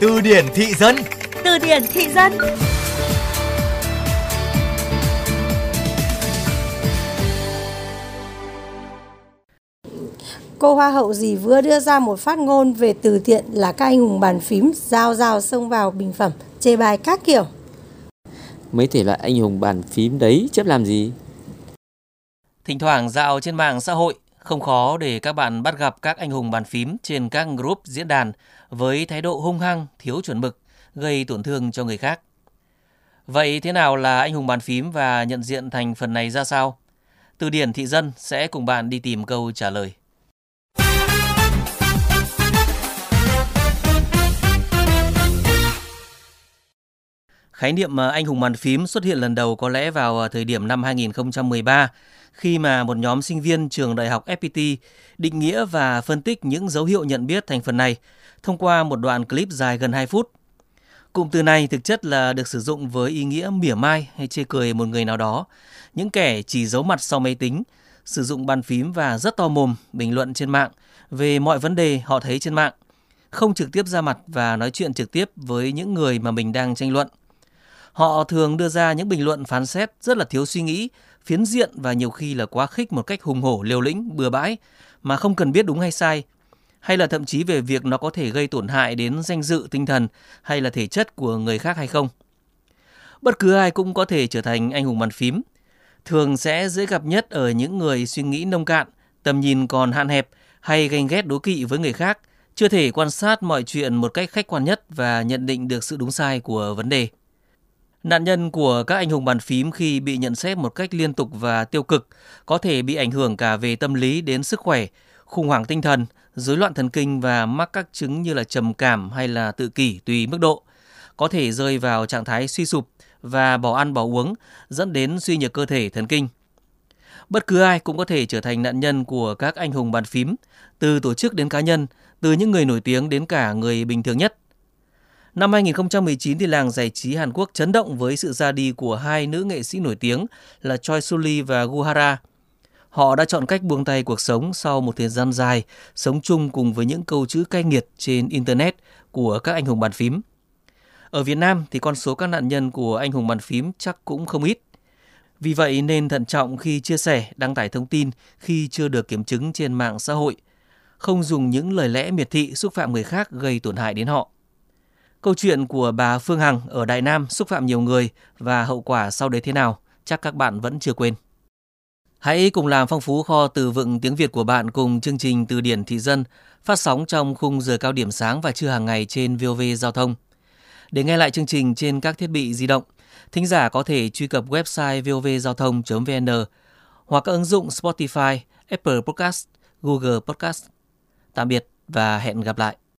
Từ điển thị dân Từ điển thị dân Cô Hoa hậu gì vừa đưa ra một phát ngôn về từ thiện là các anh hùng bàn phím giao giao xông vào bình phẩm, chê bài các kiểu. Mấy thể loại anh hùng bàn phím đấy chấp làm gì? Thỉnh thoảng dạo trên mạng xã hội, không khó để các bạn bắt gặp các anh hùng bàn phím trên các group diễn đàn với thái độ hung hăng, thiếu chuẩn mực, gây tổn thương cho người khác. Vậy thế nào là anh hùng bàn phím và nhận diện thành phần này ra sao? Từ điển thị dân sẽ cùng bạn đi tìm câu trả lời. Khái niệm à, anh hùng bàn phím xuất hiện lần đầu có lẽ vào à, thời điểm năm 2013 khi mà một nhóm sinh viên trường đại học FPT định nghĩa và phân tích những dấu hiệu nhận biết thành phần này thông qua một đoạn clip dài gần 2 phút. Cụm từ này thực chất là được sử dụng với ý nghĩa mỉa mai hay chê cười một người nào đó, những kẻ chỉ giấu mặt sau máy tính, sử dụng bàn phím và rất to mồm bình luận trên mạng về mọi vấn đề họ thấy trên mạng, không trực tiếp ra mặt và nói chuyện trực tiếp với những người mà mình đang tranh luận. Họ thường đưa ra những bình luận phán xét rất là thiếu suy nghĩ, phiến diện và nhiều khi là quá khích một cách hùng hổ, liều lĩnh, bừa bãi mà không cần biết đúng hay sai, hay là thậm chí về việc nó có thể gây tổn hại đến danh dự tinh thần hay là thể chất của người khác hay không. Bất cứ ai cũng có thể trở thành anh hùng bàn phím, thường sẽ dễ gặp nhất ở những người suy nghĩ nông cạn, tầm nhìn còn hạn hẹp hay ganh ghét đố kỵ với người khác, chưa thể quan sát mọi chuyện một cách khách quan nhất và nhận định được sự đúng sai của vấn đề. Nạn nhân của các anh hùng bàn phím khi bị nhận xét một cách liên tục và tiêu cực có thể bị ảnh hưởng cả về tâm lý đến sức khỏe, khủng hoảng tinh thần, rối loạn thần kinh và mắc các chứng như là trầm cảm hay là tự kỷ tùy mức độ. Có thể rơi vào trạng thái suy sụp và bỏ ăn bỏ uống dẫn đến suy nhược cơ thể thần kinh. Bất cứ ai cũng có thể trở thành nạn nhân của các anh hùng bàn phím, từ tổ chức đến cá nhân, từ những người nổi tiếng đến cả người bình thường nhất. Năm 2019 thì làng giải trí Hàn Quốc chấn động với sự ra đi của hai nữ nghệ sĩ nổi tiếng là Choi Soo-lee và Guhara. Họ đã chọn cách buông tay cuộc sống sau một thời gian dài sống chung cùng với những câu chữ cay nghiệt trên internet của các anh hùng bàn phím. Ở Việt Nam thì con số các nạn nhân của anh hùng bàn phím chắc cũng không ít. Vì vậy nên thận trọng khi chia sẻ, đăng tải thông tin khi chưa được kiểm chứng trên mạng xã hội, không dùng những lời lẽ miệt thị xúc phạm người khác gây tổn hại đến họ. Câu chuyện của bà Phương Hằng ở Đại Nam xúc phạm nhiều người và hậu quả sau đấy thế nào, chắc các bạn vẫn chưa quên. Hãy cùng làm phong phú kho từ vựng tiếng Việt của bạn cùng chương trình Từ điển thị dân phát sóng trong khung giờ cao điểm sáng và trưa hàng ngày trên VOV Giao thông. Để nghe lại chương trình trên các thiết bị di động, thính giả có thể truy cập website vovgiao thông.vn hoặc các ứng dụng Spotify, Apple Podcast, Google Podcast. Tạm biệt và hẹn gặp lại.